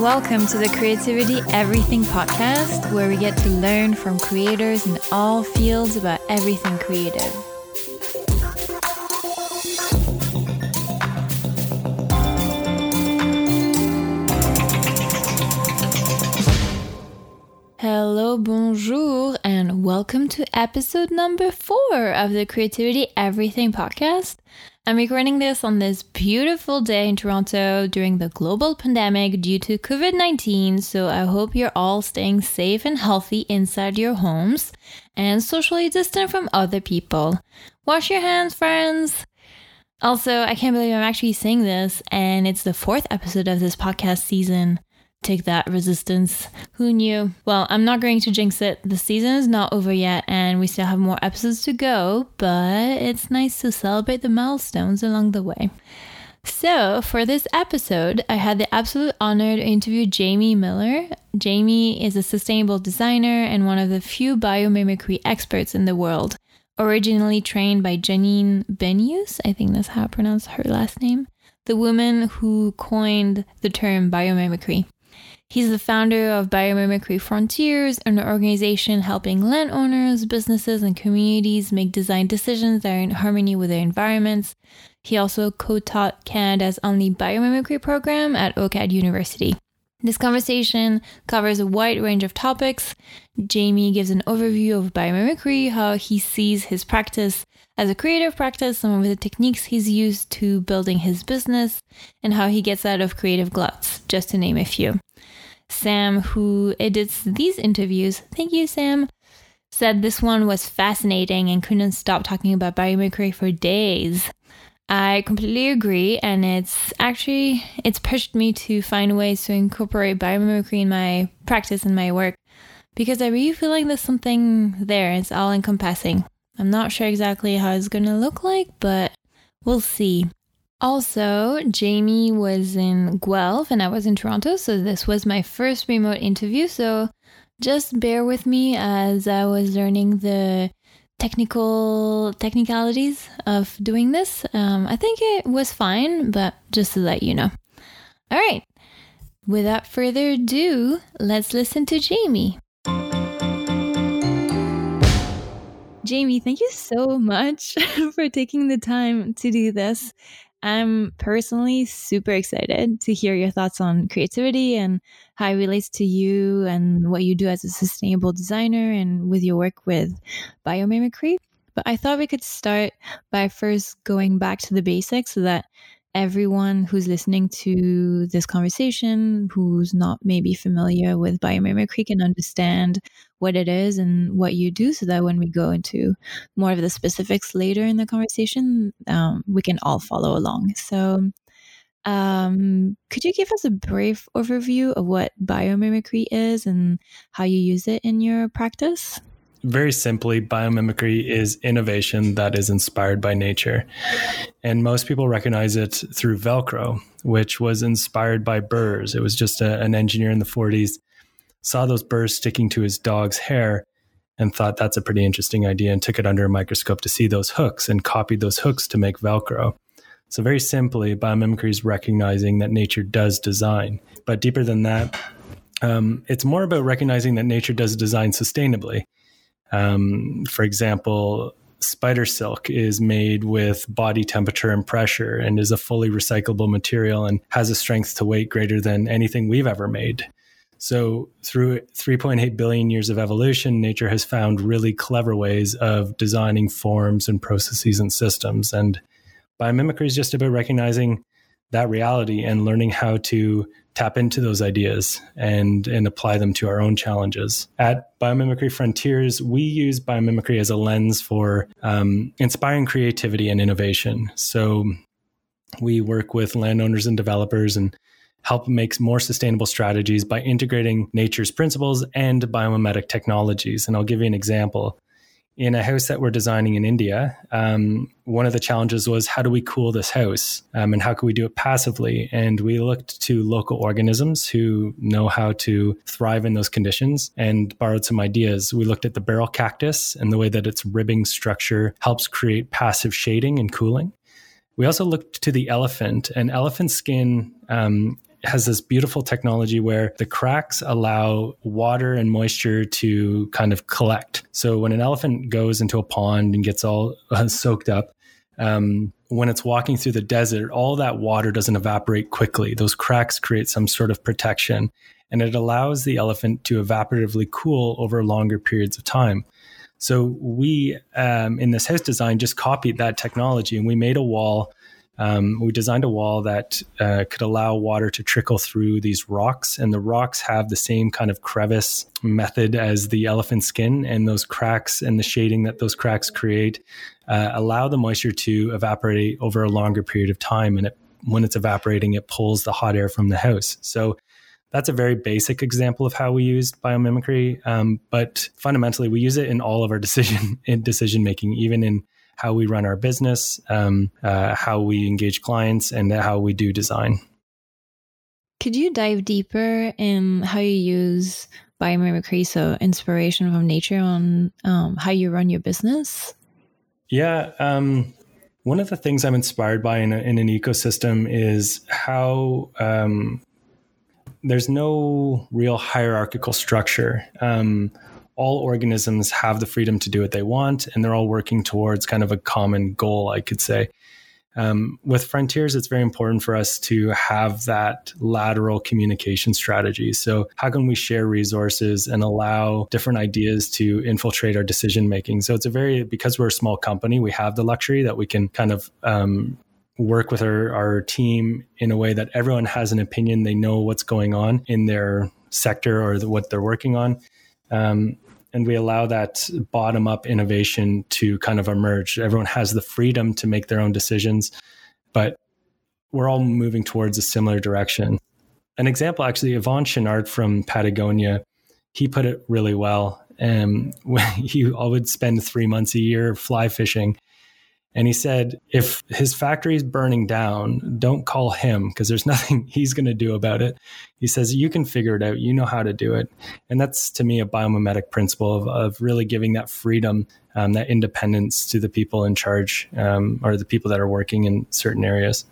Welcome to the Creativity Everything podcast, where we get to learn from creators in all fields about everything creative. Hello, bonjour, and welcome to episode number four of the Creativity Everything podcast. I'm recording this on this beautiful day in Toronto during the global pandemic due to COVID 19, so I hope you're all staying safe and healthy inside your homes and socially distant from other people. Wash your hands, friends! Also, I can't believe I'm actually saying this, and it's the fourth episode of this podcast season. Take that, resistance. Who knew? Well, I'm not going to jinx it. The season is not over yet, and we still have more episodes to go, but it's nice to celebrate the milestones along the way. So, for this episode, I had the absolute honor to interview Jamie Miller. Jamie is a sustainable designer and one of the few biomimicry experts in the world. Originally trained by Janine Benyus, I think that's how I pronounce her last name, the woman who coined the term biomimicry. He's the founder of Biomimicry Frontiers, an organization helping landowners, businesses, and communities make design decisions that are in harmony with their environments. He also co taught Canada's only biomimicry program at OCAD University. This conversation covers a wide range of topics. Jamie gives an overview of biomimicry, how he sees his practice as a creative practice, some of the techniques he's used to building his business, and how he gets out of creative gluts, just to name a few. Sam, who edits these interviews, thank you, Sam, said this one was fascinating and couldn't stop talking about biomimicry for days. I completely agree, and it's actually it's pushed me to find ways to incorporate biomimicry in my practice and my work because I really feel like there's something there. It's all encompassing. I'm not sure exactly how it's gonna look like, but we'll see. Also, Jamie was in Guelph and I was in Toronto, so this was my first remote interview. So just bear with me as I was learning the technical technicalities of doing this. Um, I think it was fine, but just to let you know. All right, without further ado, let's listen to Jamie. Jamie, thank you so much for taking the time to do this. I'm personally super excited to hear your thoughts on creativity and how it relates to you and what you do as a sustainable designer and with your work with biomimicry. But I thought we could start by first going back to the basics so that everyone who's listening to this conversation, who's not maybe familiar with biomimicry, can understand what it is and what you do so that when we go into more of the specifics later in the conversation, um, we can all follow along. So, um, could you give us a brief overview of what biomimicry is and how you use it in your practice? Very simply, biomimicry is innovation that is inspired by nature. And most people recognize it through Velcro, which was inspired by burrs. It was just a, an engineer in the 40s, saw those burrs sticking to his dog's hair, and thought that's a pretty interesting idea and took it under a microscope to see those hooks and copied those hooks to make Velcro. So, very simply, biomimicry is recognizing that nature does design. But deeper than that, um, it's more about recognizing that nature does design sustainably. Um, for example, spider silk is made with body temperature and pressure and is a fully recyclable material and has a strength to weight greater than anything we've ever made. So, through 3.8 billion years of evolution, nature has found really clever ways of designing forms and processes and systems. And biomimicry is just about recognizing that reality and learning how to tap into those ideas and and apply them to our own challenges. At Biomimicry Frontiers, we use biomimicry as a lens for um, inspiring creativity and innovation. So we work with landowners and developers and help make more sustainable strategies by integrating nature's principles and biomimetic technologies. And I'll give you an example in a house that we're designing in India, um, one of the challenges was how do we cool this house um, and how can we do it passively? And we looked to local organisms who know how to thrive in those conditions and borrowed some ideas. We looked at the barrel cactus and the way that its ribbing structure helps create passive shading and cooling. We also looked to the elephant, and elephant skin um, has this beautiful technology where the cracks allow water and moisture to kind of collect. So when an elephant goes into a pond and gets all uh, soaked up, um, when it's walking through the desert, all that water doesn't evaporate quickly. Those cracks create some sort of protection, and it allows the elephant to evaporatively cool over longer periods of time. So we, um, in this house design, just copied that technology, and we made a wall um, we designed a wall that uh, could allow water to trickle through these rocks, and the rocks have the same kind of crevice method as the elephant skin, and those cracks and the shading that those cracks create uh, allow the moisture to evaporate over a longer period of time. And it, when it's evaporating, it pulls the hot air from the house. So that's a very basic example of how we use biomimicry. Um, but fundamentally, we use it in all of our decision in decision making, even in how we run our business, um, uh, how we engage clients, and how we do design. Could you dive deeper in how you use biomimicry, so inspiration from nature, on um, how you run your business? Yeah. Um, one of the things I'm inspired by in, a, in an ecosystem is how um, there's no real hierarchical structure. All organisms have the freedom to do what they want, and they're all working towards kind of a common goal, I could say. Um, with frontiers, it's very important for us to have that lateral communication strategy. So, how can we share resources and allow different ideas to infiltrate our decision making? So, it's a very, because we're a small company, we have the luxury that we can kind of um, work with our, our team in a way that everyone has an opinion. They know what's going on in their sector or the, what they're working on. Um, and we allow that bottom up innovation to kind of emerge. Everyone has the freedom to make their own decisions, but we're all moving towards a similar direction. An example, actually, Yvon Chouinard from Patagonia, he put it really well. Um, he would spend three months a year fly fishing and he said, if his factory is burning down, don't call him because there's nothing he's going to do about it. He says, you can figure it out. You know how to do it. And that's to me a biomimetic principle of, of really giving that freedom, um, that independence to the people in charge um, or the people that are working in certain areas.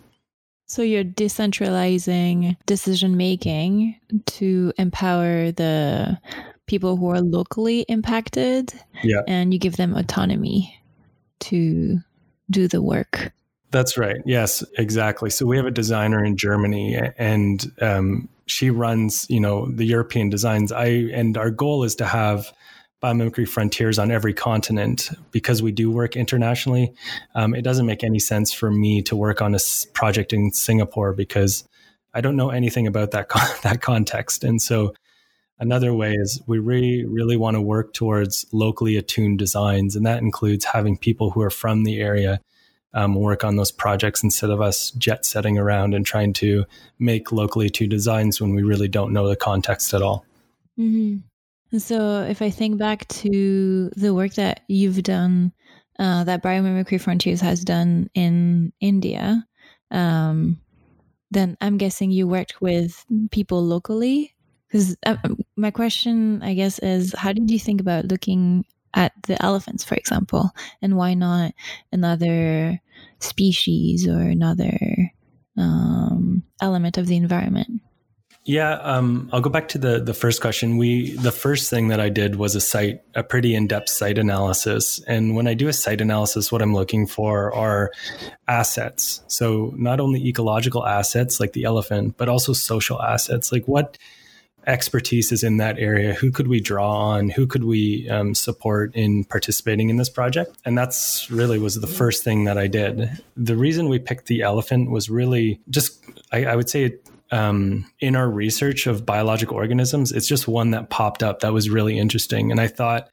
So you're decentralizing decision making to empower the people who are locally impacted. Yeah. And you give them autonomy to do the work. That's right. Yes, exactly. So we have a designer in Germany, and um, she runs, you know, the European designs. I and our goal is to have biomimicry frontiers on every continent because we do work internationally. Um, it doesn't make any sense for me to work on a project in Singapore because I don't know anything about that con- that context, and so. Another way is we really, really want to work towards locally attuned designs, and that includes having people who are from the area um, work on those projects instead of us jet setting around and trying to make locally attuned designs when we really don't know the context at all. Mm-hmm. So, if I think back to the work that you've done, uh, that Biomimicry Frontiers has done in India, um, then I'm guessing you worked with people locally because uh, my question, I guess, is how did you think about looking at the elephants, for example, and why not another species or another um, element of the environment? Yeah, um, I'll go back to the the first question. We the first thing that I did was a site, a pretty in depth site analysis. And when I do a site analysis, what I'm looking for are assets. So not only ecological assets like the elephant, but also social assets. Like what expertise is in that area who could we draw on who could we um, support in participating in this project? And that's really was the first thing that i did. The reason we picked the elephant was really just i, I would say um, in our research of biological organisms it's just one that popped up that was really interesting. And i thought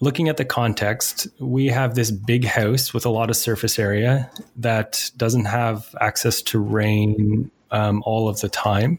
looking at the context, we have this big house with a lot of surface area that doesn't have access to rain um, all of the time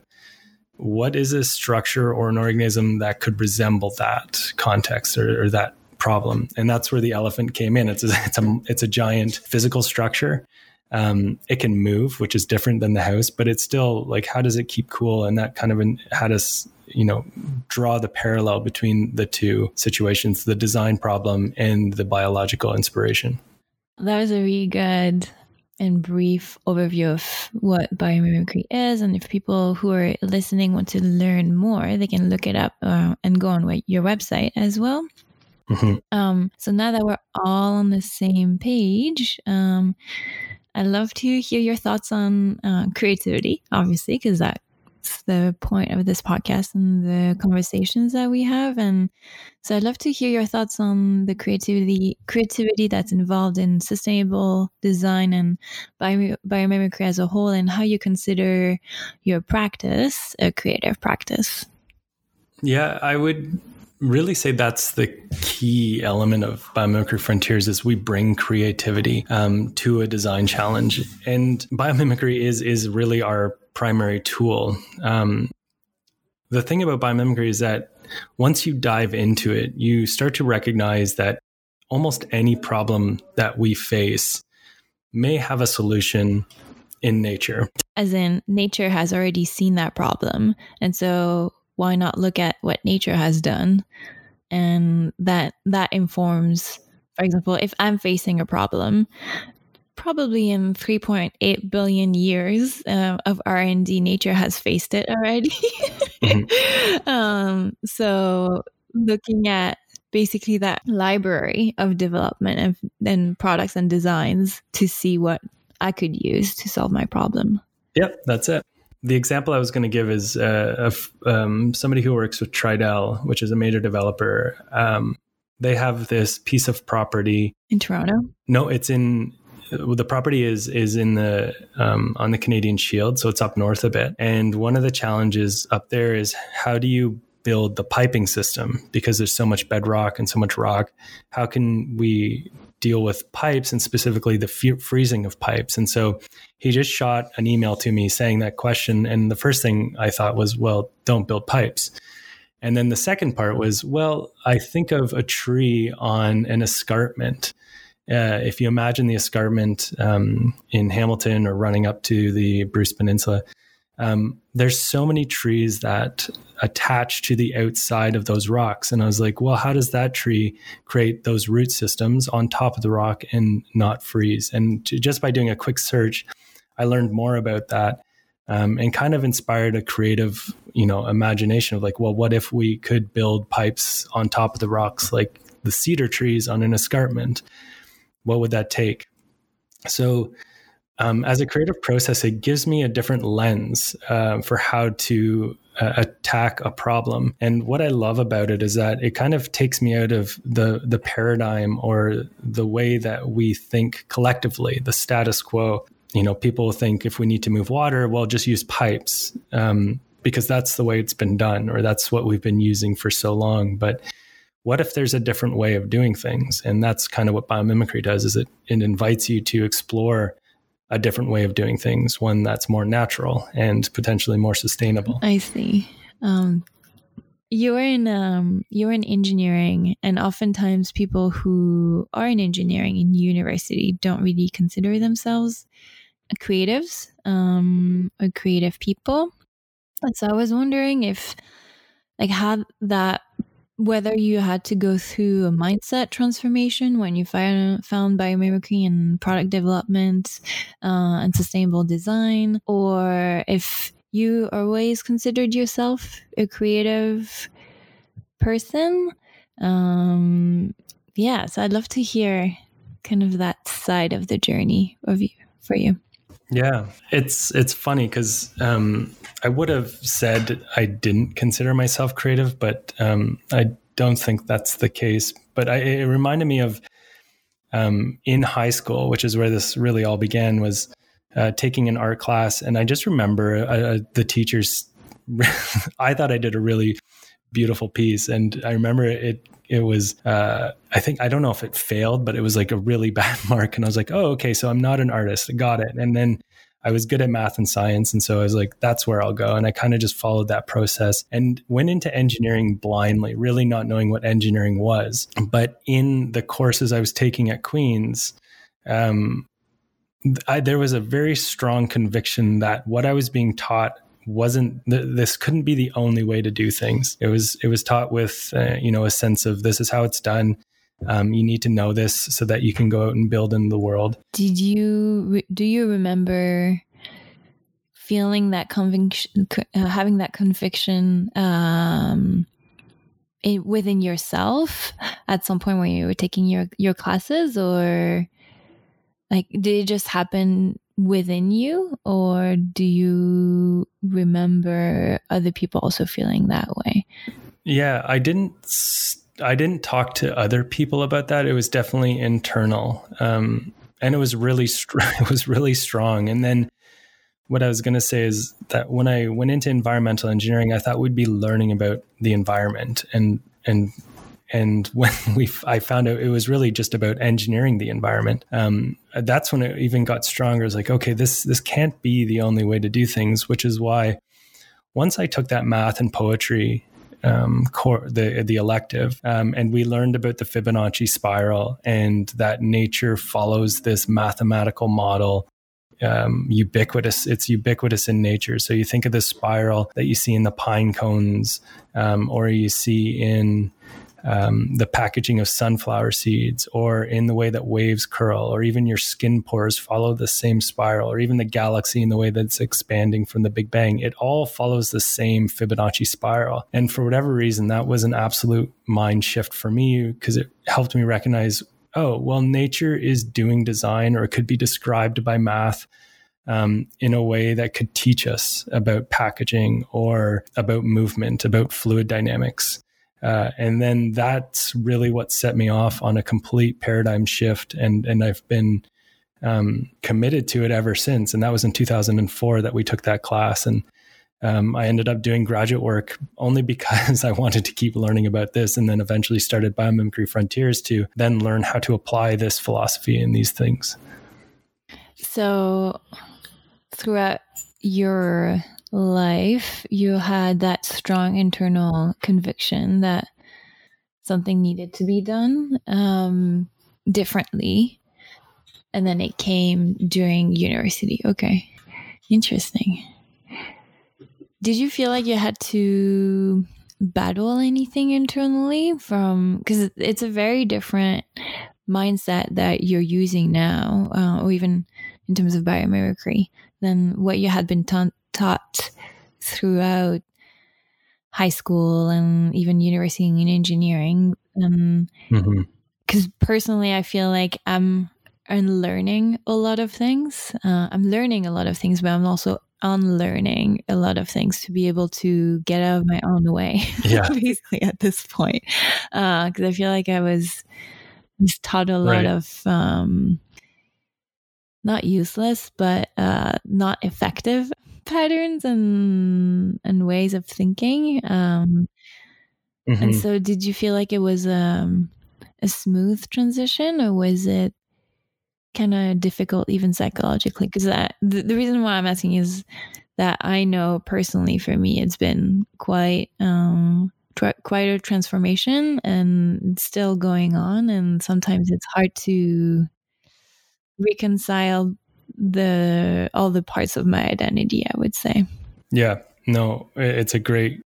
what is a structure or an organism that could resemble that context or, or that problem? And that's where the elephant came in. It's a, it's a, it's a giant physical structure. Um, it can move, which is different than the house, but it's still like, how does it keep cool? And that kind of had us, you know, draw the parallel between the two situations, the design problem and the biological inspiration. That was a really good and brief overview of what biomimicry is. And if people who are listening want to learn more, they can look it up uh, and go on your website as well. Mm-hmm. Um, so now that we're all on the same page, um, I'd love to hear your thoughts on uh, creativity, obviously, because that the point of this podcast and the conversations that we have. And so I'd love to hear your thoughts on the creativity creativity that's involved in sustainable design and bio, biomimicry as a whole, and how you consider your practice a creative practice. Yeah, I would really say that's the key element of biomimicry frontiers is we bring creativity um, to a design challenge and biomimicry is is really our primary tool. Um, the thing about biomimicry is that once you dive into it, you start to recognize that almost any problem that we face may have a solution in nature. As in, nature has already seen that problem. And so, why not look at what nature has done? And that that informs, for example, if I'm facing a problem, probably in 3.8 billion years uh, of r&d nature has faced it already mm-hmm. um, so looking at basically that library of development and, and products and designs to see what i could use to solve my problem yep that's it the example I was going to give is uh, of um, somebody who works with Tridel, which is a major developer. Um, they have this piece of property in Toronto. No, it's in the property is is in the um, on the Canadian Shield, so it's up north a bit. And one of the challenges up there is how do you build the piping system because there's so much bedrock and so much rock. How can we deal with pipes and specifically the f- freezing of pipes? And so he just shot an email to me saying that question. And the first thing I thought was, well, don't build pipes. And then the second part was, well, I think of a tree on an escarpment uh, if you imagine the escarpment um, in Hamilton or running up to the Bruce Peninsula, um, there's so many trees that attach to the outside of those rocks. And I was like, well, how does that tree create those root systems on top of the rock and not freeze? And to, just by doing a quick search, I learned more about that. Um, and kind of inspired a creative, you know, imagination of like, well, what if we could build pipes on top of the rocks, like the cedar trees on an escarpment? What would that take? So, um, as a creative process, it gives me a different lens uh, for how to uh, attack a problem. And what I love about it is that it kind of takes me out of the the paradigm or the way that we think collectively, the status quo. You know, people think if we need to move water, well, just use pipes um, because that's the way it's been done, or that's what we've been using for so long. But what if there's a different way of doing things? And that's kind of what biomimicry does is it, it invites you to explore a different way of doing things, one that's more natural and potentially more sustainable. I see. Um, you're in um, you're in engineering, and oftentimes people who are in engineering in university don't really consider themselves creatives um, or creative people. And so I was wondering if, like, how that whether you had to go through a mindset transformation when you found, found biomimicry and product development uh, and sustainable design, or if you always considered yourself a creative person. Um, yeah, so I'd love to hear kind of that side of the journey of you for you. Yeah, it's it's funny because um, I would have said I didn't consider myself creative, but um, I don't think that's the case. But I, it reminded me of um, in high school, which is where this really all began, was uh, taking an art class, and I just remember uh, uh the teachers. I thought I did a really beautiful piece, and I remember it it was uh, i think i don't know if it failed but it was like a really bad mark. And i was like oh okay so i'm not an artist. I got it. And then i was good at math and science. And so i was like that's where i'll go. And i kind of just followed that process and went into engineering blindly really not knowing what engineering was. But in the courses i was taking at Queen's um, I, there was a very strong conviction that what i was being taught wasn't this couldn't be the only way to do things. It was it was taught with uh, you know a sense of this is how it's done. Um, you need to know this so that you can go out and build in the world. Did you do you remember feeling that conviction, uh, having that conviction um, it, within yourself at some point when you were taking your your classes, or like did it just happen within you, or do you remember other people also feeling that way? Yeah, I didn't. I didn't talk to other people about that. It was definitely internal, um, and it was really str- it was really strong. And then what I was going to say is that when I went into environmental engineering, I thought we'd be learning about the environment, and and and when we I found out it was really just about engineering the environment. Um, that's when it even got stronger. It's like, okay, this this can't be the only way to do things, which is why once I took that math and poetry um, core, the the elective, um, and we learned about the Fibonacci spiral and that nature follows this mathematical model. Um, ubiquitous, it's ubiquitous in nature. So you think of the spiral that you see in the pine cones, um, or you see in um, the packaging of sunflower seeds, or in the way that waves curl, or even your skin pores follow the same spiral, or even the galaxy in the way that it's expanding from the Big Bang. It all follows the same Fibonacci spiral. And for whatever reason, that was an absolute mind shift for me because it helped me recognize oh, well, nature is doing design, or it could be described by math. Um, in a way that could teach us about packaging or about movement, about fluid dynamics. Uh, and then that's really what set me off on a complete paradigm shift. And, and I've been um, committed to it ever since. And that was in 2004 that we took that class. And um, I ended up doing graduate work only because I wanted to keep learning about this and then eventually started Biomimicry Frontiers to then learn how to apply this philosophy in these things. So, throughout your life, you had that strong internal conviction that something needed to be done um, differently. And then it came during university. Okay. Interesting. Did you feel like you had to battle anything internally from because it's a very different mindset that you're using now, uh, or even in terms of biomimicry, than what you had been ta- taught throughout high school and even university and engineering. Because um, mm-hmm. personally, I feel like I'm unlearning a lot of things. Uh, I'm learning a lot of things, but I'm also unlearning a lot of things to be able to get out of my own way. Yeah. basically, at this point, because uh, I feel like I was, was taught a lot right. of um, not useless, but uh, not effective patterns and and ways of thinking. Um, mm-hmm. And so, did you feel like it was um, a smooth transition, or was it kind of difficult, even psychologically? Because the, the reason why I'm asking is that I know personally, for me, it's been quite um, quite a transformation, and it's still going on. And sometimes it's hard to reconcile the all the parts of my identity i would say. Yeah no it's a great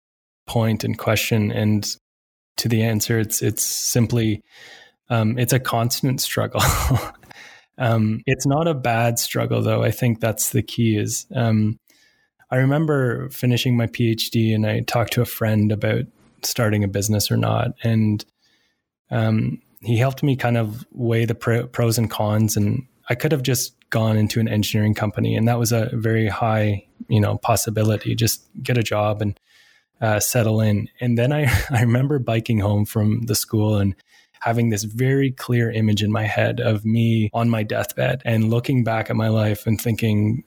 point and question and to the answer it's it's simply um, it's a constant struggle. Um, it's not a bad struggle though i think that's the key is um, i remember finishing my phd and i talked to a friend about starting a business or not and um, he helped me kind of weigh the pros and cons and i could have just gone into an engineering company, and that was a very high, you know, possibility. Just get a job and uh, settle in. And then I, I remember biking home from the school and having this very clear image in my head of me on my deathbed and looking back at my life and thinking,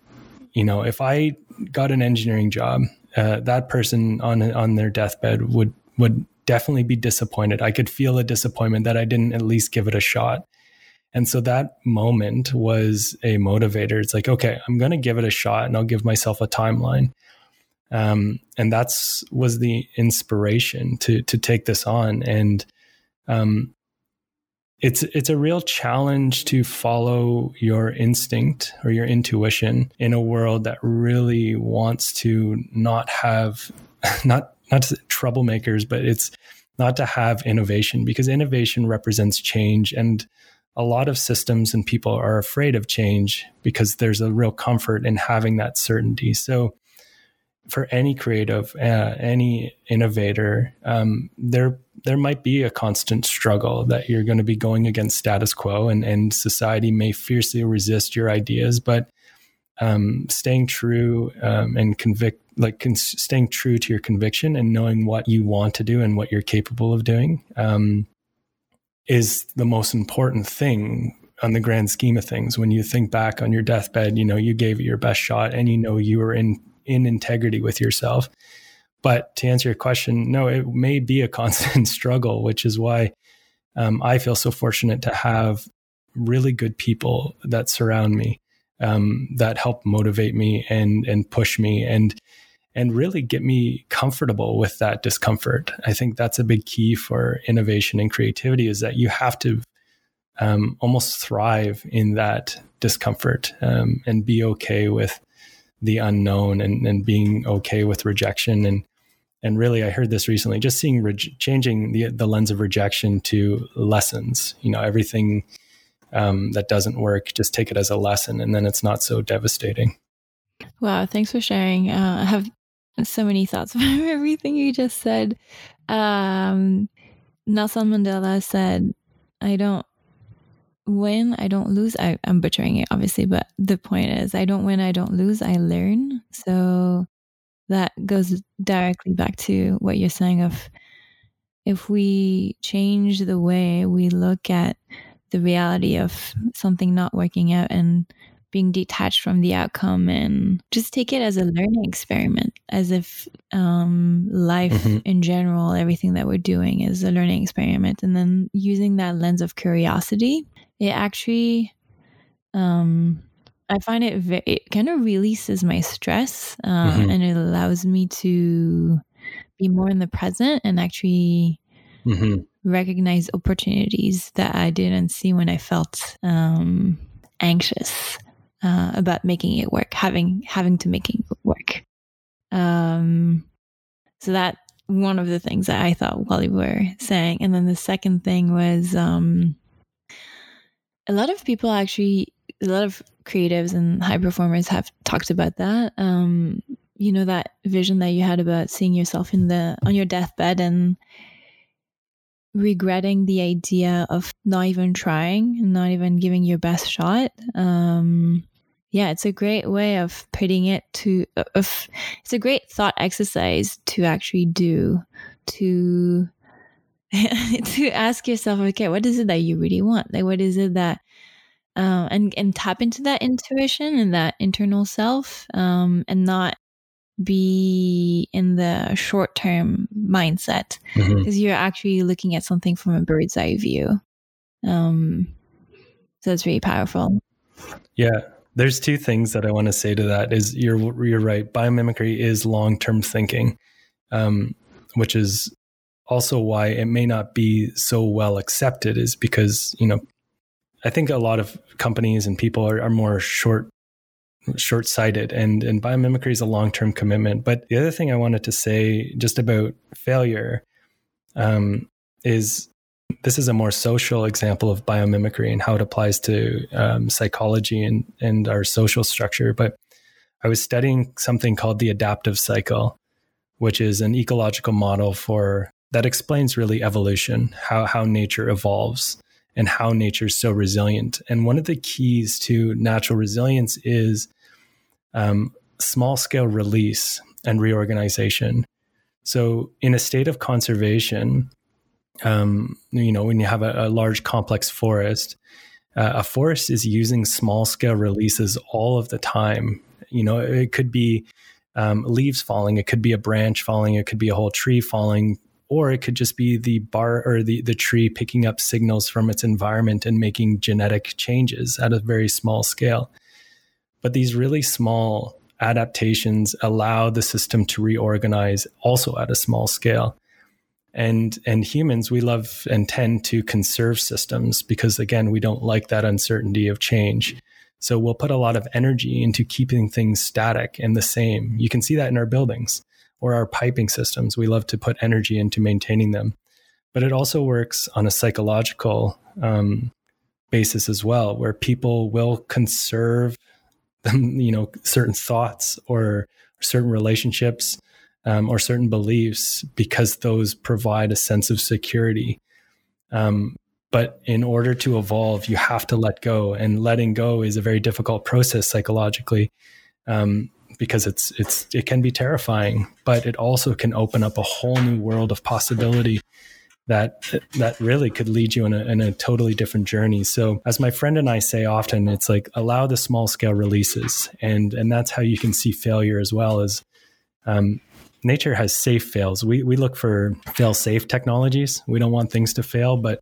you know, if I got an engineering job, uh, that person on on their deathbed would would definitely be disappointed. I could feel a disappointment that I didn't at least give it a shot. And so that moment was a motivator. It's like, okay, I'm going to give it a shot and I'll give myself a timeline. Um, and that's was the inspiration to to take this on. And um, it's it's a real challenge to follow your instinct or your intuition in a world that really wants to not have not not troublemakers, but it's not to have innovation because innovation represents change and a lot of systems and people are afraid of change because there's a real comfort in having that certainty. So, for any creative, uh, any innovator, um, there there might be a constant struggle that you're going to be going against status quo, and and society may fiercely resist your ideas, but um, staying true um, and convict like staying true to your conviction and knowing what you want to do and what you're capable of doing um, is the most important thing on the grand scheme of things. When you think back on your deathbed, you know, you gave it your best shot and you know you were in, in integrity with yourself. But to answer your question, no, it may be a constant struggle, which is why um, I feel so fortunate to have really good people that surround me, um, that help motivate me and and push me and and really get me comfortable with that discomfort. I think that's a big key for innovation and creativity is that you have to um, almost thrive in that discomfort um, and be okay with the unknown and, and being okay with rejection and and really I heard this recently just seeing re- changing the the lens of rejection to lessons you know everything um, that doesn't work just take it as a lesson and then it's not so devastating Wow, thanks for sharing. Uh, have so many thoughts about everything you just said. Um, Nelson Mandela said, I don't win, I don't lose. I, I'm butchering it, obviously, but the point is, I don't win, I don't lose, I learn. So that goes directly back to what you're saying of if we change the way we look at the reality of something not working out and being detached from the outcome and just take it as a learning experiment, as if um, life mm-hmm. in general, everything that we're doing is a learning experiment. And then using that lens of curiosity, it actually, um, I find it, very, it kind of releases my stress uh, mm-hmm. and it allows me to be more in the present and actually. Mm-hmm. recognize opportunities that I didn't see when I felt um, anxious uh, about making it work, having having to making it work. Um, so that one of the things that I thought while you were saying, and then the second thing was um, a lot of people actually, a lot of creatives and high performers have talked about that. Um, you know that vision that you had about seeing yourself in the on your deathbed and regretting the idea of not even trying and not even giving your best shot um, yeah, it's a great way of putting it to, of, it's a great thought exercise to actually do to, to ask yourself, okay, what is it that you really want? Like, what is it that, um, and, and tap into that intuition and that internal self, um, and not be in the short term mindset because mm-hmm. you're actually looking at something from a bird's eye view. Um, so it's really powerful. Yeah, there's two things that I want to say to that. Is you're you're right. Biomimicry is long term thinking, um, which is also why it may not be so well accepted. Is because you know, I think a lot of companies and people are, are more short short sighted, and and biomimicry is a long term commitment. But the other thing I wanted to say just about failure um, is this is a more social example of biomimicry and how it applies to um, psychology and, and our social structure. But I was studying something called the adaptive cycle, which is an ecological model for that explains really evolution, how, how nature evolves and how nature is so resilient. And one of the keys to natural resilience is um, small scale release and reorganization. So, in a state of conservation, um, you know, when you have a, a large complex forest, uh, a forest is using small scale releases all of the time. You know, it could be um, leaves falling, it could be a branch falling, it could be a whole tree falling, or it could just be the bar or the, the tree picking up signals from its environment and making genetic changes at a very small scale. But these really small adaptations allow the system to reorganize also at a small scale and and humans we love and tend to conserve systems because again we don't like that uncertainty of change. So we'll put a lot of energy into keeping things static and the same. You can see that in our buildings or our piping systems. We love to put energy into maintaining them. But it also works on a psychological um, basis as well, where people will conserve you know, certain thoughts or certain relationships um, or certain beliefs because those provide a sense of security. Um, but in order to evolve, you have to let go, and letting go is a very difficult process psychologically. Um, because it's it's it can be terrifying, but it also can open up a whole new world of possibility that that really could lead you in a, in a totally different journey. So, as my friend and I say often, it's like allow the small scale releases, and and that's how you can see failure as well as um, nature has safe fails. We we look for fail safe technologies. We don't want things to fail, but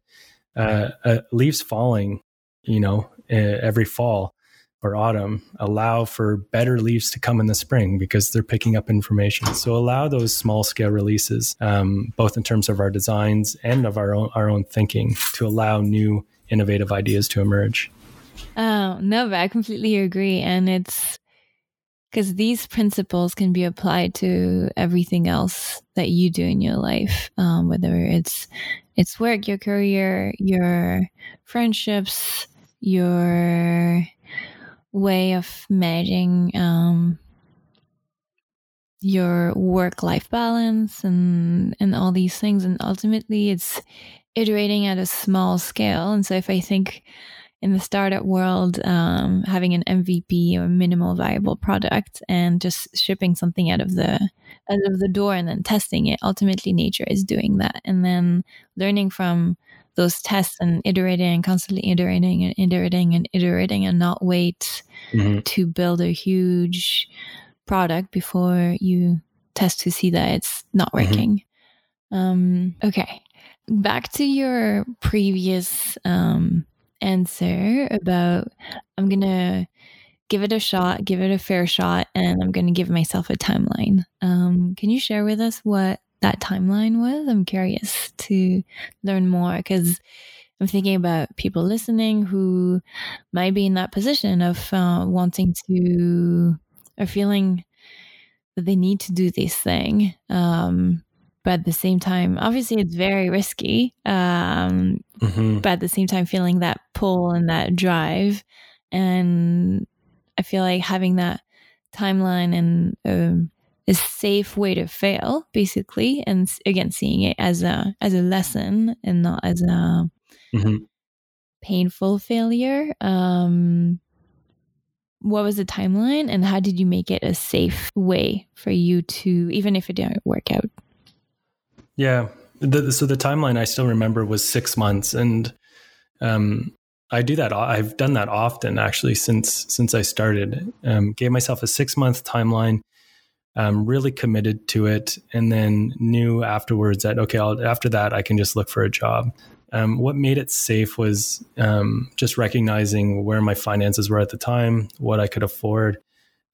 uh, uh, leaves falling, you know, uh, every fall or autumn allow for better leaves to come in the spring because they're picking up information. So allow those small scale releases, um, both in terms of our designs and of our own our own thinking, to allow new innovative ideas to emerge. Oh no, but I completely agree, and it's because these principles can be applied to everything else that you do in your life, um, whether it's it's work, your career, your friendships, your way of managing um, your work life balance and and all these things. And ultimately it's iterating at a small scale. And so if i think in the startup world um, having an mvp or minimal viable product and just shipping something out of the out of the door and then testing it ultimately nature is doing that and then learning from those tests and iterating and constantly iterating and iterating and iterating and not wait mm-hmm. to build a huge product before you test to see that it's not mm-hmm. working. Mm-hmm. Um, okay. Back to your previous um, answer about I'm going to give it a shot, give it a fair shot, and I'm going to give myself a timeline. Um, can you share with us what that timeline was. I'm curious to learn more because I'm thinking about people listening who might be in that position of uh, wanting to or feeling that they need to do this thing. Um, but at the same time, obviously, it's very risky. Um, mm-hmm. But at the same time, feeling that pull and that drive. And I feel like having that timeline and um, a safe way to fail basically and again seeing it as a as a lesson and not as a mm-hmm. painful failure um what was the timeline and how did you make it a safe way for you to even if it didn't work out yeah the, so the timeline i still remember was six months and um I do that. I've done that often, actually, since since I started. Um, gave myself a six month timeline um, really committed to it, and then knew afterwards that okay, I'll, after that I can just look for a job. Um, what made it safe was um, just recognizing where my finances were at the time, what I could afford,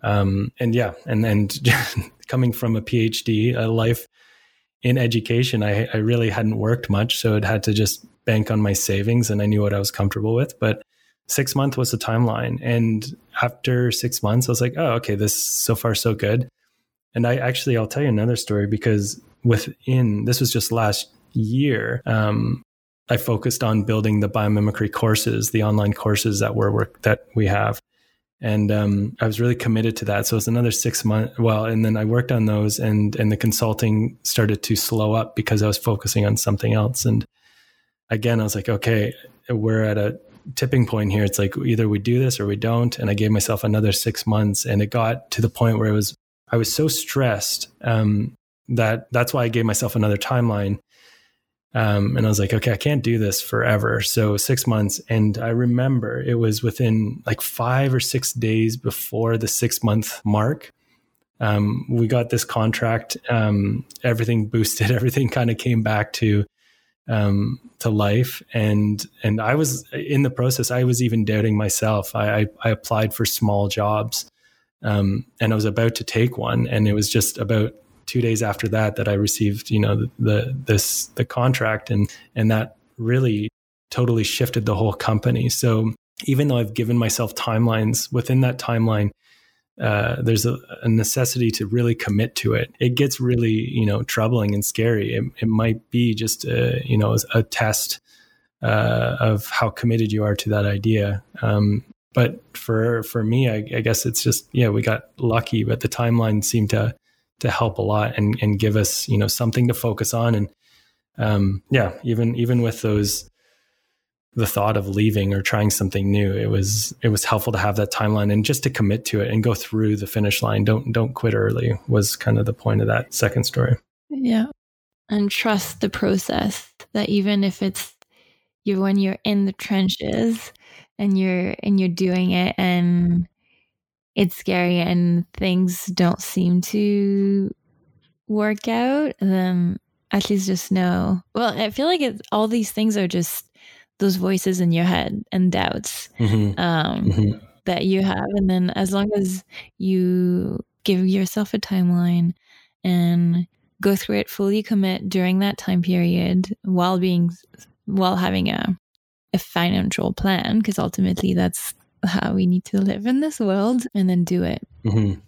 um, and yeah, and and coming from a PhD, a life in education, I, I really hadn't worked much, so it had to just bank on my savings, and I knew what I was comfortable with, but six month was the timeline and after six months i was like oh okay this so far so good and I actually, I'll tell you another story because within this was just last year, um, I focused on building the biomimicry courses, the online courses that we're work that we have. And um, I was really committed to that. So it's another six months. Well, and then I worked on those, and and the consulting started to slow up because I was focusing on something else. And again, I was like, okay, we're at a tipping point here. It's like either we do this or we don't. And I gave myself another six months, and it got to the point where it was I was so stressed um, that that's why I gave myself another timeline. Um, and I was like, okay, I can't do this forever. So six months. And I remember it was within like five or six days before the six month mark. Um, we got this contract. Um, everything boosted. Everything kind of came back to um, to life. And and I was in the process. I was even doubting myself. I, I, I applied for small jobs um, and I was about to take one, and it was just about two days after that that I received, you know, the, the this the contract, and and that really totally shifted the whole company. So even though I've given myself timelines within that timeline, uh, there's a, a, necessity to really commit to it. It gets really, you know, troubling and scary. It, it might be just, a, you know, a test uh, of how committed you are to that idea. Um, but for for me, I, I, guess it's just, yeah, we got lucky, but the timeline seemed to to help a lot and and give us, you know, something to focus on. And um, yeah, even even with those the thought of leaving or trying something new it was it was helpful to have that timeline and just to commit to it and go through the finish line. Don't don't quit early was kind of the point of that second story. Yeah. And trust the process that even if it's you when you're in the trenches and you're and you're doing it and it's scary and things don't seem to work out then at least just know well i feel like it's all these things are just those voices in your head and doubts mm-hmm. Um, mm-hmm. that you have. And then as long as you give yourself a timeline and go through it, fully commit during that time period while being, while having a, a financial plan, because ultimately that's how we need to live in this world and then do it. Mm-hmm.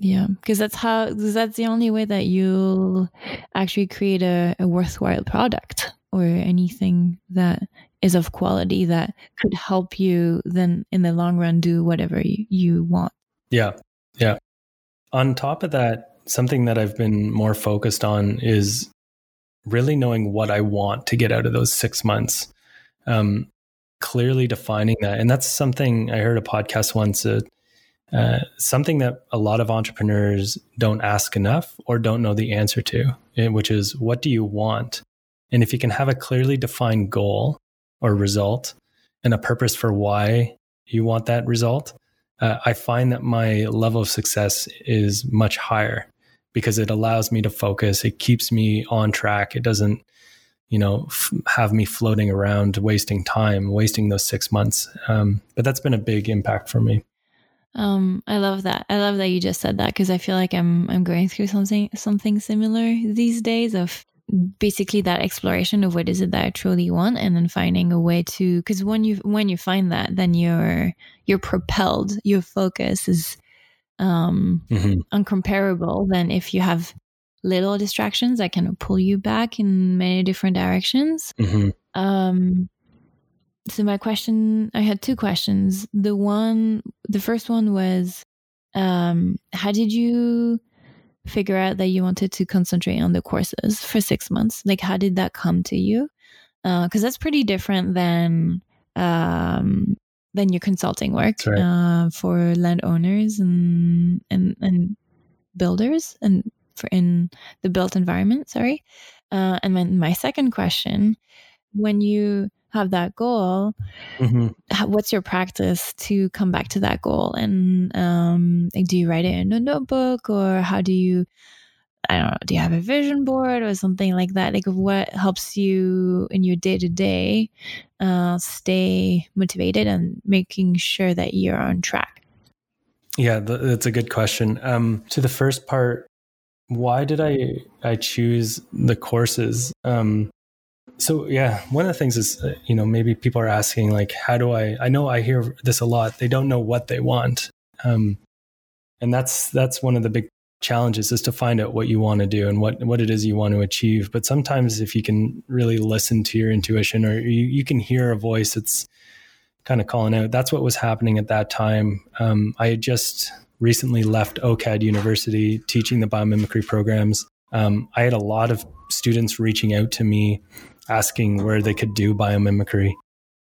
Yeah, because that's how cause that's the only way that you'll actually create a, a worthwhile product or anything that is of quality that could help you then in the long run do whatever you, you want. Yeah. Yeah. On top of that, something that I've been more focused on is really knowing what I want to get out of those six months. Um, clearly defining that. And that's something I heard a podcast once, uh, uh, something that a lot of entrepreneurs don't ask enough or don't know the answer to, eh, which is what do you want? And if you can have a clearly defined goal or result and a purpose for why you want that result, uh, I find that my level of success is much higher because it allows me to focus. It keeps me on track. It doesn't, you know, f- have me floating around, wasting time, wasting those six months. Um, but that's been a big impact for me. Um, I love that. I love that you just said that because I feel like I'm I'm going through something something similar these days of basically that exploration of what is it that I truly want and then finding a way to because when you when you find that then you're you're propelled your focus is um mm-hmm. uncomparable than if you have little distractions that can pull you back in many different directions mm-hmm. um so my question i had two questions the one the first one was um how did you figure out that you wanted to concentrate on the courses for six months? Like, how did that come to you? Because uh, that's pretty different than um, than your consulting work right. uh, for landowners and and and builders and for in the built environment. Sorry. Uh, and then my second question: When you have that goal mm-hmm. what's your practice to come back to that goal and um, do you write it in a notebook or how do you i don't know do you have a vision board or something like that like what helps you in your day-to-day uh, stay motivated and making sure that you're on track yeah that's a good question um, to the first part why did i i choose the courses um, so yeah, one of the things is uh, you know maybe people are asking like, how do I? I know I hear this a lot. They don't know what they want, um, and that's that's one of the big challenges is to find out what you want to do and what what it is you want to achieve. But sometimes if you can really listen to your intuition or you, you can hear a voice that's kind of calling out, that's what was happening at that time. Um, I had just recently left OCAD University teaching the biomimicry programs. Um, I had a lot of students reaching out to me asking where they could do biomimicry.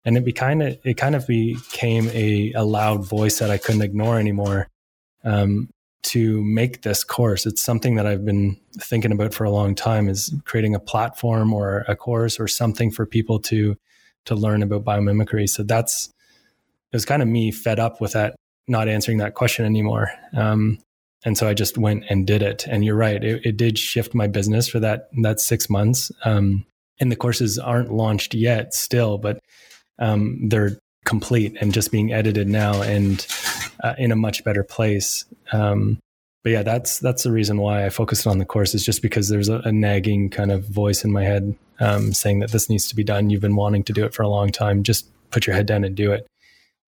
And it be kind of it kind of became a, a loud voice that I couldn't ignore anymore. Um, to make this course, it's something that I've been thinking about for a long time. Is creating a platform or a course or something for people to to learn about biomimicry. So that's it was kind of me fed up with that, not answering that question anymore. Um, and so I just went and did it. And you're right, it, it did shift my business for that that six months. Um, and the courses aren't launched yet still, but um, they're complete and just being edited now and uh, in a much better place. Um, but yeah, that's that's the reason why I focused on the course is just because there's a, a nagging kind of voice in my head um, saying that this needs to be done. You've been wanting to do it for a long time. Just put your head down and do it.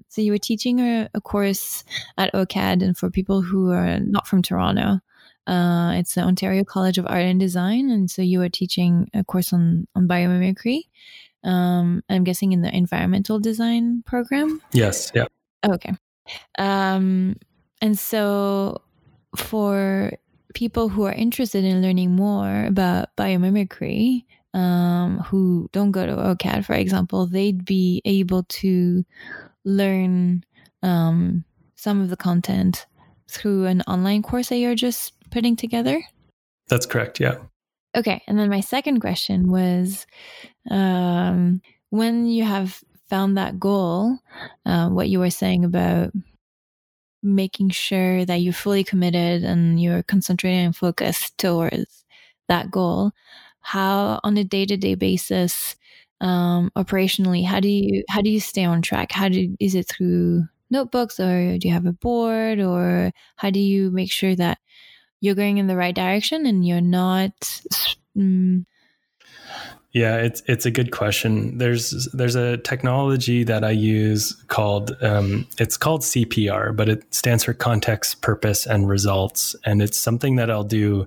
So you were teaching a, a, course at OCAD, and for people who are not from Toronto, uh, it's the Ontario College of Art and Design, and so you were teaching a course on on biomimicry. Um, I'm guessing in the environmental design program. Yes. Yeah. Okay. Um, and so for people who are interested in learning more about biomimicry, um, who don't go to OCAD, for example, they'd be able to learn um, some of the content through an online course that you're just putting together? That's correct. Yeah. Okay. And then my second question was um, when you have found that goal, uh, what you were saying about making sure that you're fully committed and you're concentrating and focused towards that goal, how on a day to day basis, um, operationally, how do you how do you stay on track? How do is it through notebooks or do you have a board or how do you make sure that you're going in the right direction and you're not mm, yeah, it's it's a good question. There's there's a technology that I use called um, it's called CPR, but it stands for context, purpose, and results, and it's something that I'll do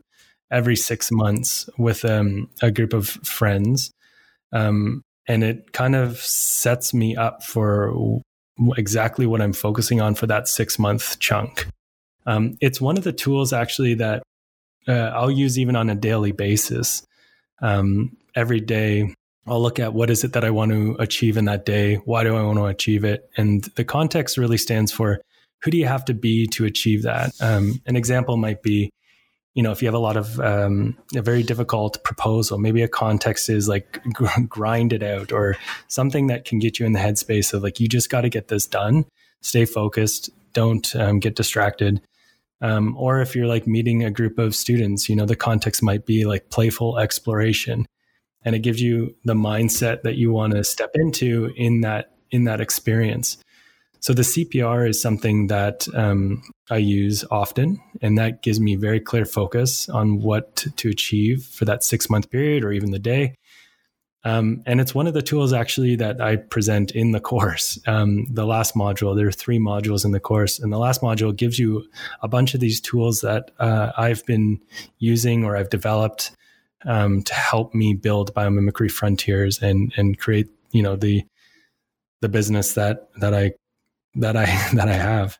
every six months with um, a group of friends, um, and it kind of sets me up for exactly what I'm focusing on for that six month chunk. Um, it's one of the tools actually that uh, I'll use even on a daily basis. Um, every day, I'll look at what is it that I want to achieve in that day? Why do I want to achieve it? And the context really stands for who do you have to be to achieve that? Um, an example might be you know, if you have a lot of um, a very difficult proposal, maybe a context is like grind it out or something that can get you in the headspace of like, you just got to get this done, stay focused, don't um, get distracted. Um, or if you're like meeting a group of students, you know, the context might be like playful exploration and it gives you the mindset that you want to step into in that, in that experience. So the CPR is something that um, I use often, and that gives me very clear focus on what to achieve for that six month period or even the day. Um, and it's one of the tools actually that I present in the course. Um, the last module, there are three modules in the course, and the last module gives you a bunch of these tools that uh, I've been using or I've developed um, to help me build biomimicry frontiers and and create you know the the business that that I that I that I have.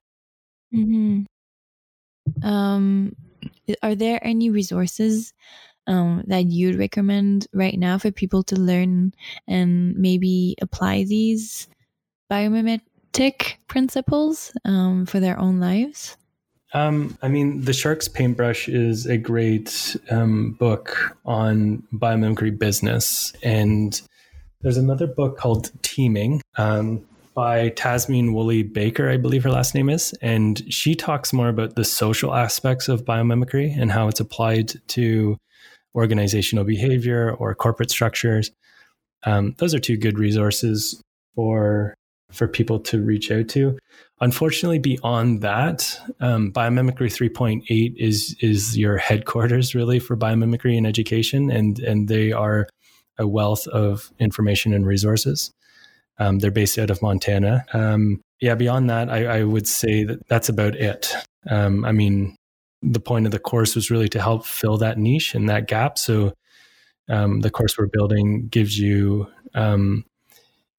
Mm-hmm. Um, are there any resources um, that you'd recommend right now for people to learn and maybe apply these biomimetic principles um, for their own lives? Um, I mean, The Shark's Paintbrush is a great um, book on biomimicry business. And there's another book called Teeming. Um, by Tamsin Woolley Baker, I believe her last name is. And she talks more about the social aspects of biomimicry and how it's applied to organizational behavior or corporate structures. Um, those are two good resources for for people to reach out to. Unfortunately, beyond that, um, biomimicry 3.8 is is your headquarters really for biomimicry and education, and and they are a wealth of information and resources. Um, they're based out of Montana. Um, yeah, beyond that, I, I, would say that that's about it. Um, I mean, the point of the course was really to help fill that niche and that gap. So um, the course we're building gives you, um,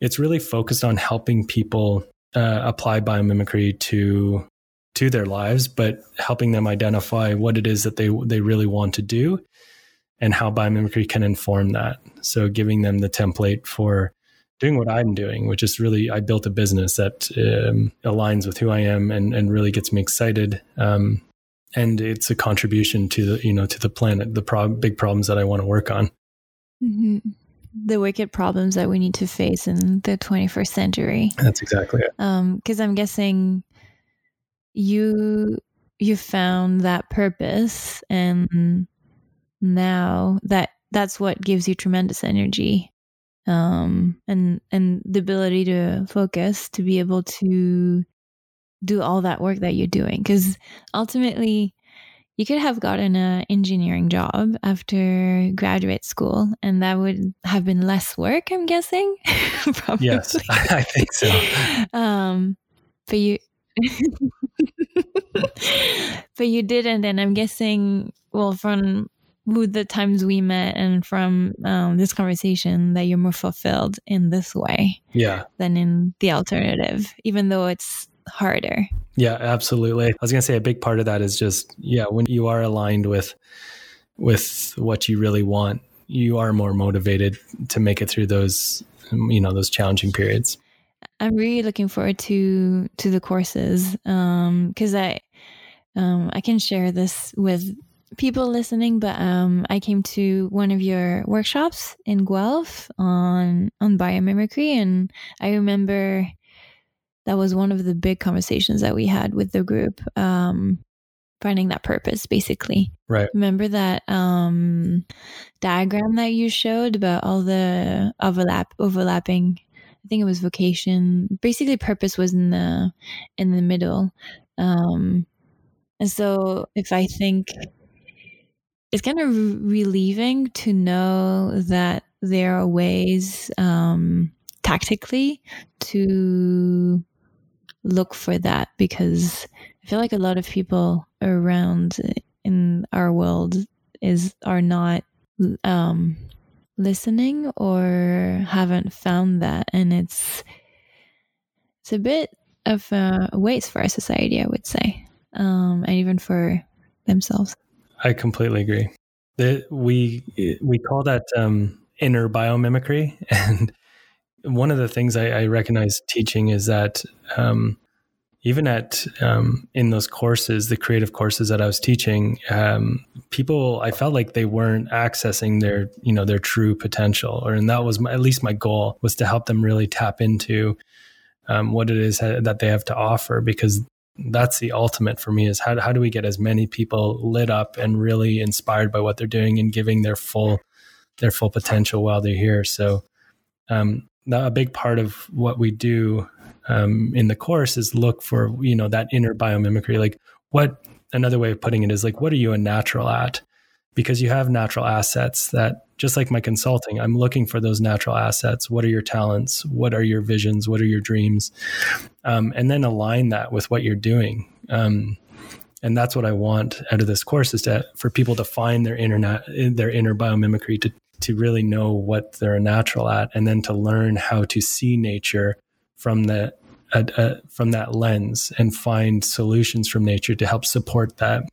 it's really focused on helping people uh, apply biomimicry to to their lives, but helping them identify what it is that they they really want to do and how biomimicry can inform that. So giving them the template for doing what I'm doing, which is really I built a business that um, aligns with who I am and and really gets me excited. Um, and it's a contribution to the you know to the planet, the pro- big problems that I want to work on. Mm-hmm. The wicked problems that we need to face in the 21st century. That's exactly it. Because um, I'm guessing you you found that purpose, and now that that's what gives you tremendous energy um, and and the ability to focus to be able to do all that work that you're doing because ultimately you could have gotten an engineering job after graduate school, and that would have been less work. I'm guessing. Probably. Yes, I think so. Um, but you, but you didn't, and I'm guessing. Well, from with the times we met and from um, this conversation that you're more fulfilled in this way yeah. than in the alternative even though it's harder. Yeah absolutely. I was going to say a big part of that is just yeah when you are aligned with with what you really want you are more motivated to make it through those you know those challenging periods. I'm really looking forward to to the courses um because i um i can share this with people listening, but um, I came to one of your workshops in Guelph on on biomimicry, and I remember that was one of the big conversations that we had with the group, um, finding that purpose, basically. Right. Remember that um, diagram that you showed about all the overlap overlapping. I think it was vocation. Basically, purpose was in the in the middle. Um, and so, if I think it's kind of relieving to know that there are ways um, tactically to look for that because I feel like a lot of people around in our world is are not um, listening or haven't found that, and it's it's a bit of a waste for our society, I would say, um, and even for themselves. I completely agree. We we call that um, inner biomimicry, and one of the things I, I recognize teaching is that um, even at um, in those courses, the creative courses that I was teaching, um, people I felt like they weren't accessing their you know their true potential, or and that was my, at least my goal was to help them really tap into um, what it is that they have to offer. Because that's the ultimate for me is how, how do we get as many people lit up and really inspired by what they're doing and giving their full their full potential while they're here? So um, a big part of what we do um, in the course is look for you know that inner biomimicry. Like what another way of putting it is like what are you a natural at? Because you have natural assets that just like my consulting i'm looking for those natural assets. What are your talents? What are your visions? What are your dreams? Um, and then align that with what you're doing. Um, and that's what i want out of this course is to for people to find their internet their inner biomimicry to to really know what they're natural at and then to learn how to see nature from the uh, uh, from that lens and find solutions from nature to help support that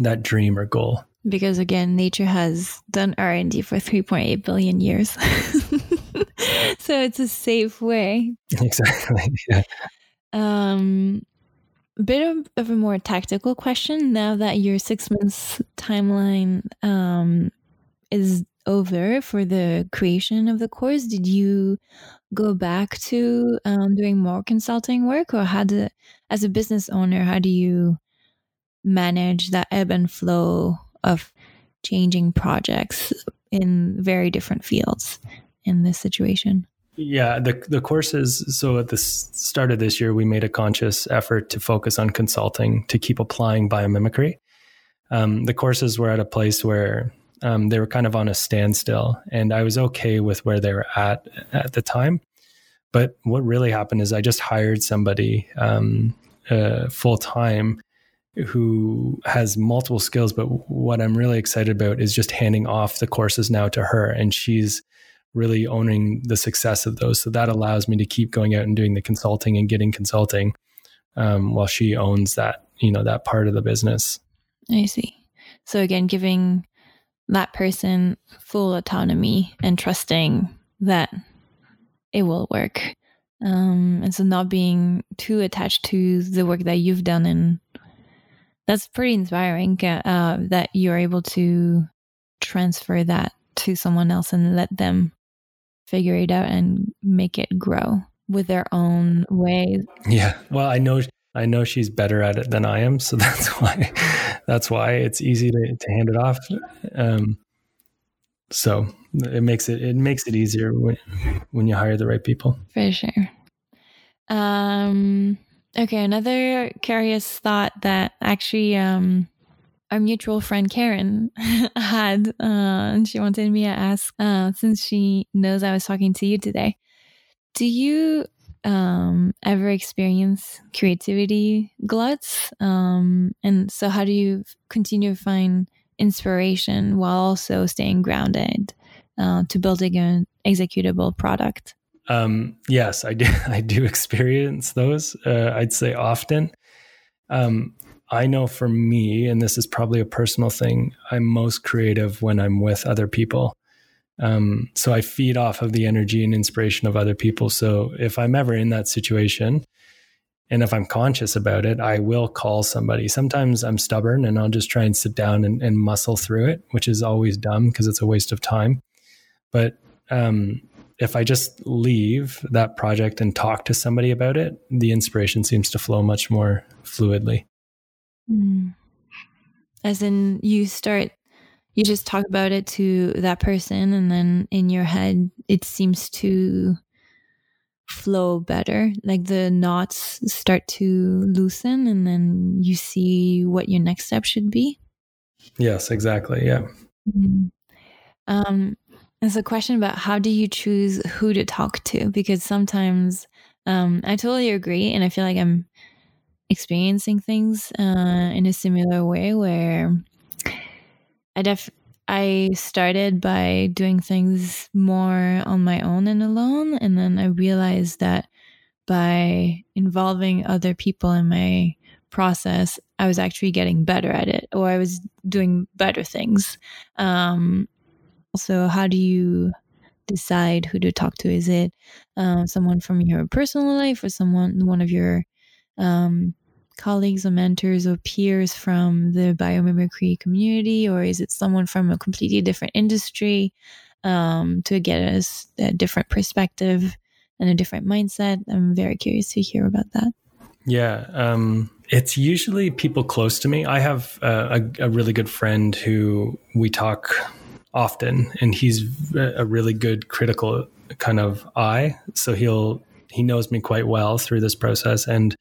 that dream or goal because again nature has done r&d for 3.8 billion years. So it's a safe way. Exactly yeah. Um a bit of, of, a more tactical question. Now that your six months timeline um is over for the creation of the course did you go back to um, doing more consulting work? Or how do as a business owner how do you manage that ebb and flow of changing projects in very different fields in this situation? Yeah, the the courses. So at the start of this year, we made a conscious effort to focus on consulting to keep applying biomimicry. Um, the courses were at a place where um, they were kind of on a standstill, and I was okay with where they were at at the time. But what really happened is I just hired somebody um, uh, full time who has multiple skills. But what I'm really excited about is just handing off the courses now to her. And she's really owning the success of those. So that allows me to keep going out and doing the consulting and getting consulting um, while she owns that, you know, that part of the business. I see. So again, giving that person full autonomy and trusting that it will work. Um, and so not being too attached to the work that you've done and that's pretty inspiring uh, that you're able to transfer that to someone else and let them figure it out and make it grow with their own ways. Yeah. Well, I know I know she's better at it than I am, so that's why that's why it's easy to, to hand it off. Um, so it makes it it makes it easier when when you hire the right people. For sure. Um Okay, another curious thought that actually um, our mutual friend Karen had, uh, and she wanted me to ask, uh, since she knows I was talking to you today, do you um, ever experience creativity gluts? Um, and so, how do you continue to find inspiration while also staying grounded uh, to building an executable product? Um, yes, I do. I do experience those. Uh, I'd say often. Um, I know for me, and this is probably a personal thing, I'm most creative when I'm with other people. Um, so I feed off of the energy and inspiration of other people. So if I'm ever in that situation, and if I'm conscious about it, I will call somebody. Sometimes I'm stubborn and I'll just try and sit down and, and muscle through it, which is always dumb because it's a waste of time. But um, if I just leave that project and talk to somebody about it, the inspiration seems to flow much more fluidly. Mm. As in, you start, you just talk about it to that person, and then in your head, it seems to flow better. Like the knots start to loosen, and then you see what your next step should be. Yes, exactly. Yeah. Mm-hmm. Um, it's a question about how do you choose who to talk to? Because sometimes um, I totally agree, and I feel like I'm experiencing things uh, in a similar way where I def I started by doing things more on my own and alone, and then I realized that by involving other people in my process, I was actually getting better at it, or I was doing better things. Um, so, how do you decide who to talk to? Is it um, someone from your personal life, or someone one of your um, colleagues or mentors or peers from the biomimicry community, or is it someone from a completely different industry um, to get us a different perspective and a different mindset? I'm very curious to hear about that. Yeah, um, it's usually people close to me. I have a, a, really good friend who we talk often, and he's a really good critical kind of eye. So he'll he knows me quite well through this process, and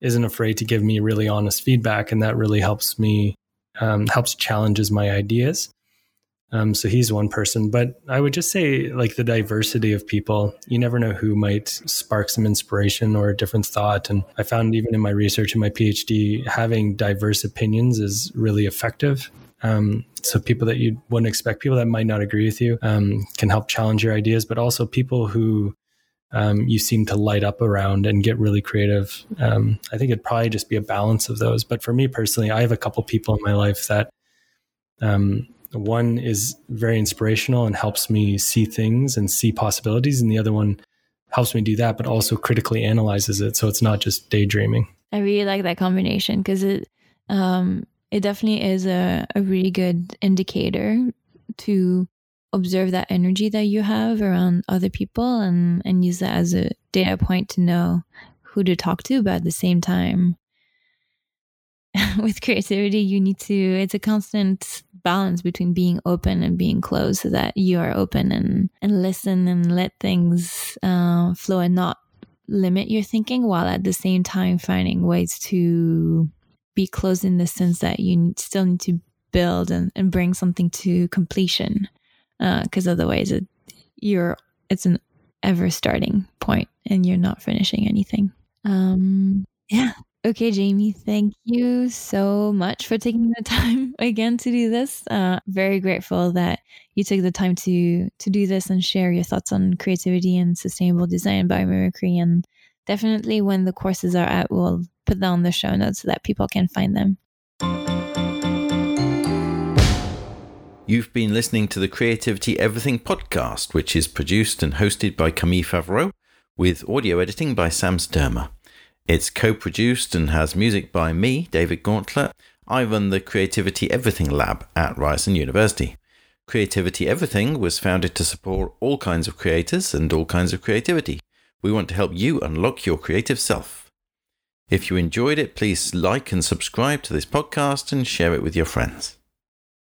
isn't afraid to give me really honest feedback, and that really helps me um, helps challenges my ideas. Um, so he's one person, but I would just say like the diversity of people. You never know who might spark some inspiration or a different thought. And I found even in my research and my PhD, having diverse opinions is really effective. Um, so people that you wouldn't expect, people that might not agree with you, um, can help challenge your ideas, but also people who um, you seem to light up around and get really creative. Um, I think it'd probably just be a balance of those. But for me personally, I have a couple people in my life that um, one is very inspirational and helps me see things and see possibilities, and the other one helps me do that, but also critically analyzes it. So it's not just daydreaming. I really like that combination because it um, it definitely is a, a really good indicator to observe that energy that you have around other people and and use that as a data point to know who to talk to but at the same time with creativity you need to it's a constant balance between being open and being closed so that you are open and and listen and let things uh, flow and not limit your thinking while at the same time finding ways to be closed in the sense that you still need to build and, and bring something to completion because uh, otherwise it, you're it's an ever starting point and you're not finishing anything. Um, yeah. Okay, Jamie, thank you so much for taking the time again to do this. Uh, very grateful that you took the time to to do this and share your thoughts on creativity and sustainable design biomimicry. And definitely, when the courses are out, we'll put that on the show notes so that people can find them. You've been listening to the Creativity Everything podcast, which is produced and hosted by Camille Favreau, with audio editing by Sam Sturmer. It's co produced and has music by me, David Gauntlett. I run the Creativity Everything Lab at Ryerson University. Creativity Everything was founded to support all kinds of creators and all kinds of creativity. We want to help you unlock your creative self. If you enjoyed it, please like and subscribe to this podcast and share it with your friends.